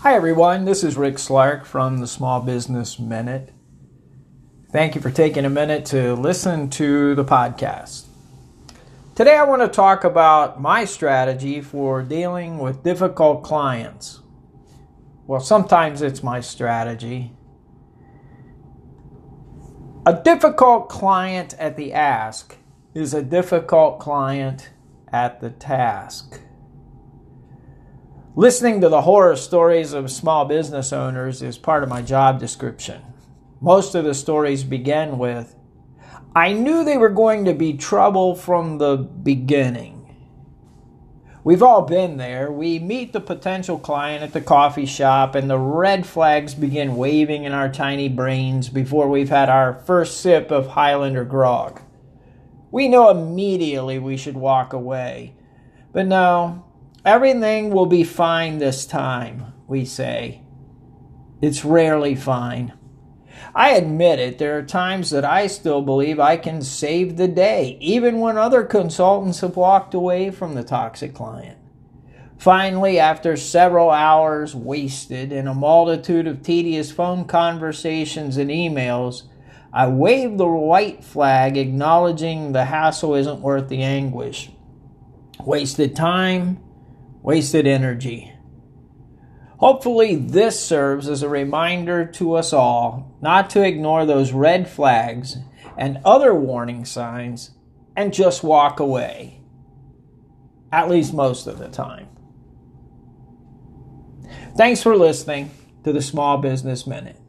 Hi, everyone. This is Rick Slark from the Small Business Minute. Thank you for taking a minute to listen to the podcast. Today, I want to talk about my strategy for dealing with difficult clients. Well, sometimes it's my strategy. A difficult client at the ask is a difficult client at the task. Listening to the horror stories of small business owners is part of my job description. Most of the stories begin with I knew they were going to be trouble from the beginning. We've all been there. We meet the potential client at the coffee shop, and the red flags begin waving in our tiny brains before we've had our first sip of Highlander grog. We know immediately we should walk away. But no, Everything will be fine this time, we say. It's rarely fine. I admit it, there are times that I still believe I can save the day, even when other consultants have walked away from the toxic client. Finally, after several hours wasted in a multitude of tedious phone conversations and emails, I wave the white flag acknowledging the hassle isn't worth the anguish. Wasted time, wasted energy. Hopefully, this serves as a reminder to us all not to ignore those red flags and other warning signs and just walk away, at least most of the time. Thanks for listening to the Small Business Minute.